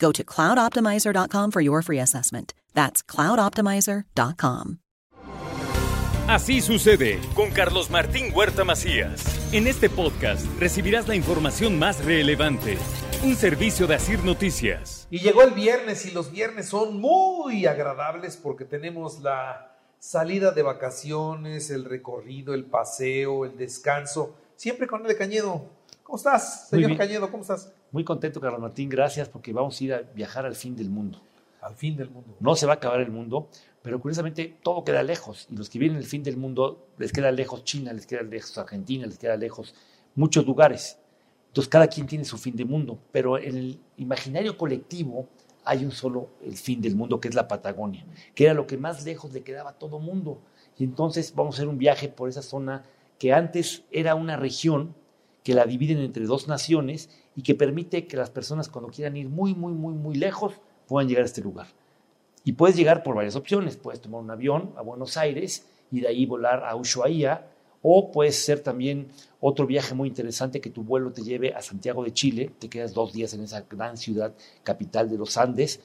Go to cloudoptimizer.com for your free assessment. That's cloudoptimizer.com. Así sucede con Carlos Martín Huerta Macías. En este podcast recibirás la información más relevante. Un servicio de Asir Noticias. Y llegó el viernes y los viernes son muy agradables porque tenemos la salida de vacaciones, el recorrido, el paseo, el descanso, siempre con el Cañedo. ¿Cómo estás, señor Cañedo? ¿Cómo estás? Muy contento, Carlos Martín, gracias porque vamos a ir a viajar al fin del mundo. Al fin del mundo. No se va a acabar el mundo, pero curiosamente todo queda lejos y los que vienen al fin del mundo les queda lejos China, les queda lejos Argentina, les queda lejos muchos lugares. Entonces cada quien tiene su fin del mundo, pero en el imaginario colectivo hay un solo el fin del mundo que es la Patagonia, que era lo que más lejos le quedaba a todo mundo. Y entonces vamos a hacer un viaje por esa zona que antes era una región que la dividen entre dos naciones y que permite que las personas cuando quieran ir muy, muy, muy, muy lejos puedan llegar a este lugar. Y puedes llegar por varias opciones. Puedes tomar un avión a Buenos Aires y de ahí volar a Ushuaia, o puede ser también otro viaje muy interesante que tu vuelo te lleve a Santiago de Chile, te quedas dos días en esa gran ciudad capital de los Andes,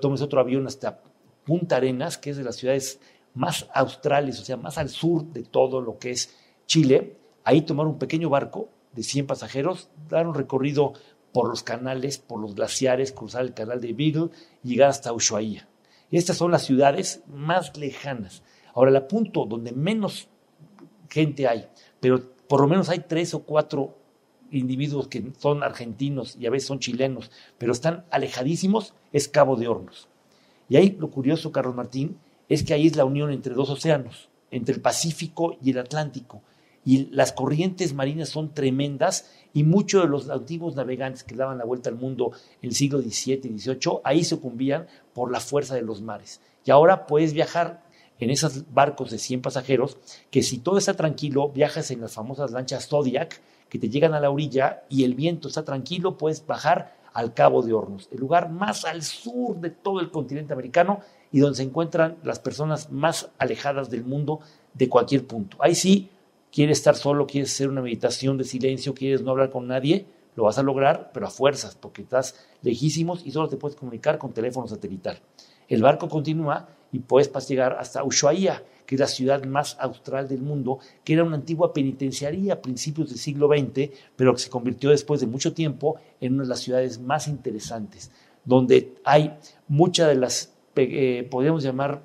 tomes otro avión hasta Punta Arenas, que es de las ciudades más australes, o sea, más al sur de todo lo que es Chile, ahí tomar un pequeño barco de 100 pasajeros, dar un recorrido por los canales, por los glaciares, cruzar el canal de Beagle y llegar hasta Ushuaia. Estas son las ciudades más lejanas. Ahora, el punto donde menos gente hay, pero por lo menos hay tres o cuatro individuos que son argentinos y a veces son chilenos, pero están alejadísimos, es Cabo de Hornos. Y ahí lo curioso, Carlos Martín, es que ahí es la unión entre dos océanos, entre el Pacífico y el Atlántico. Y las corrientes marinas son tremendas y muchos de los antiguos navegantes que daban la vuelta al mundo en el siglo XVII y XVIII, ahí sucumbían por la fuerza de los mares. Y ahora puedes viajar en esos barcos de 100 pasajeros, que si todo está tranquilo, viajas en las famosas lanchas Zodiac, que te llegan a la orilla y el viento está tranquilo, puedes bajar al Cabo de Hornos, el lugar más al sur de todo el continente americano y donde se encuentran las personas más alejadas del mundo de cualquier punto. Ahí sí, quieres estar solo, quieres hacer una meditación de silencio, quieres no hablar con nadie, lo vas a lograr, pero a fuerzas, porque estás lejísimos y solo te puedes comunicar con teléfono satelital. El barco continúa y puedes llegar hasta Ushuaia, que es la ciudad más austral del mundo, que era una antigua penitenciaría a principios del siglo XX, pero que se convirtió después de mucho tiempo en una de las ciudades más interesantes, donde hay muchas de las, eh, podríamos llamar,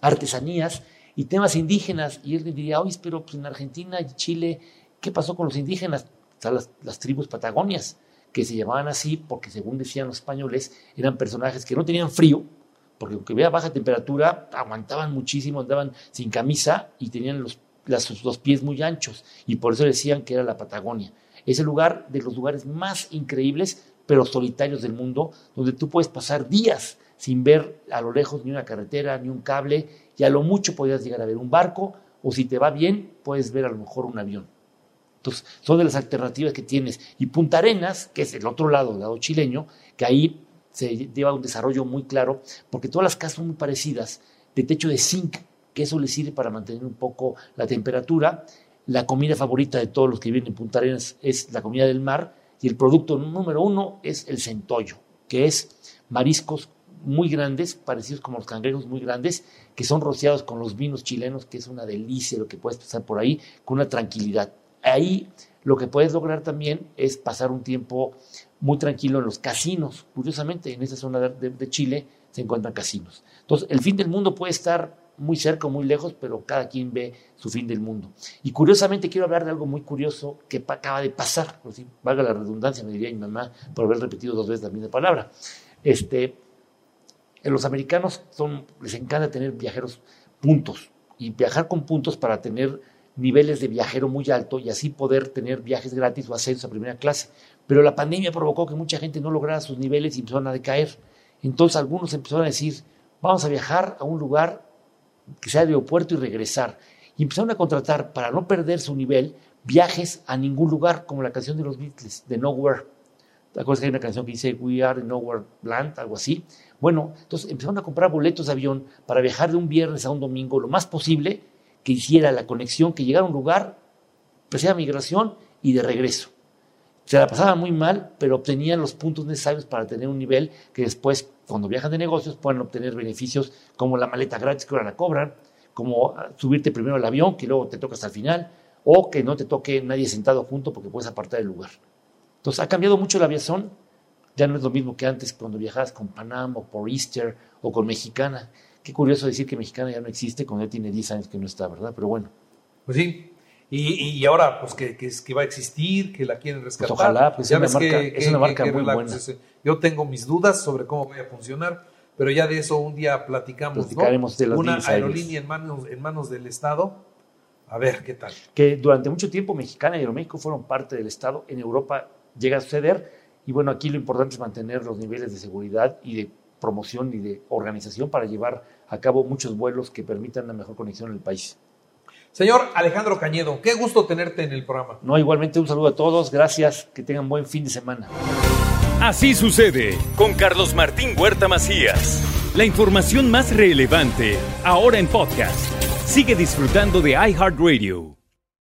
artesanías y temas indígenas. Y él diría, oye, pero pues en Argentina y Chile, ¿qué pasó con los indígenas? O las, las tribus patagonias, que se llamaban así porque, según decían los españoles, eran personajes que no tenían frío, porque aunque vea baja temperatura, aguantaban muchísimo, andaban sin camisa y tenían los, los pies muy anchos, y por eso decían que era la Patagonia. Es el lugar de los lugares más increíbles, pero solitarios del mundo, donde tú puedes pasar días sin ver a lo lejos ni una carretera, ni un cable, y a lo mucho podrías llegar a ver un barco, o si te va bien, puedes ver a lo mejor un avión. Entonces, son de las alternativas que tienes. Y Punta Arenas, que es el otro lado, el lado chileño, que ahí se lleva un desarrollo muy claro, porque todas las casas son muy parecidas, de techo de zinc, que eso le sirve para mantener un poco la temperatura. La comida favorita de todos los que viven en Punta Arenas es la comida del mar, y el producto número uno es el centollo, que es mariscos muy grandes, parecidos como los cangrejos muy grandes, que son rociados con los vinos chilenos, que es una delicia lo que puedes pasar por ahí, con una tranquilidad. Ahí lo que puedes lograr también es pasar un tiempo muy tranquilo en los casinos. Curiosamente, en esa zona de, Chile se encuentran casinos. Entonces, el fin del mundo puede estar muy cerca o muy lejos, pero cada quien ve su fin del mundo. Y curiosamente quiero hablar de algo muy curioso que acaba de pasar, por si valga la redundancia, me diría mi mamá por haber repetido dos veces la misma palabra. Este, los americanos les encanta tener viajeros puntos y viajar con puntos para tener niveles de viajero muy alto y así poder tener viajes gratis o ascenso a primera clase. Pero la pandemia provocó que mucha gente no lograra sus niveles y empezaron a decaer. Entonces algunos empezaron a decir, vamos a viajar a un lugar que sea aeropuerto y regresar. Y empezaron a contratar, para no perder su nivel, viajes a ningún lugar, como la canción de los Beatles, de Nowhere. ¿Te acuerdas que hay una canción que dice We are in Nowhere Land, algo así? Bueno, entonces empezaron a comprar boletos de avión para viajar de un viernes a un domingo lo más posible que hiciera la conexión, que llegara a un lugar, sea migración y de regreso. Se la pasaba muy mal, pero obtenían los puntos necesarios para tener un nivel que después, cuando viajan de negocios, puedan obtener beneficios como la maleta gratis que ahora la cobran, como subirte primero al avión, que luego te toca hasta el final, o que no te toque nadie sentado junto porque puedes apartar el lugar. Entonces, ha cambiado mucho la aviación. Ya no es lo mismo que antes cuando viajabas con Panam o por Easter o con Mexicana. Qué curioso decir que Mexicana ya no existe cuando ya tiene 10 años que no está, ¿verdad? Pero bueno. Pues sí, y, y, ahora, pues que, que, que, va a existir, que la quieren rescatar. Pues ojalá, pues es una, marca, es una marca muy buena. Yo tengo mis dudas sobre cómo va a funcionar, pero ya de eso un día platicamos. Platicaremos de las Una aerolínea en manos, en manos del Estado. A ver qué tal. Que durante mucho tiempo Mexicana y Aeroméxico fueron parte del Estado. En Europa llega a suceder. Y bueno, aquí lo importante es mantener los niveles de seguridad y de promoción y de organización para llevar a cabo muchos vuelos que permitan una mejor conexión en el país. Señor Alejandro Cañedo, qué gusto tenerte en el programa. No, igualmente un saludo a todos, gracias, que tengan buen fin de semana. Así sucede con Carlos Martín Huerta Macías. La información más relevante, ahora en podcast. Sigue disfrutando de iHeartRadio.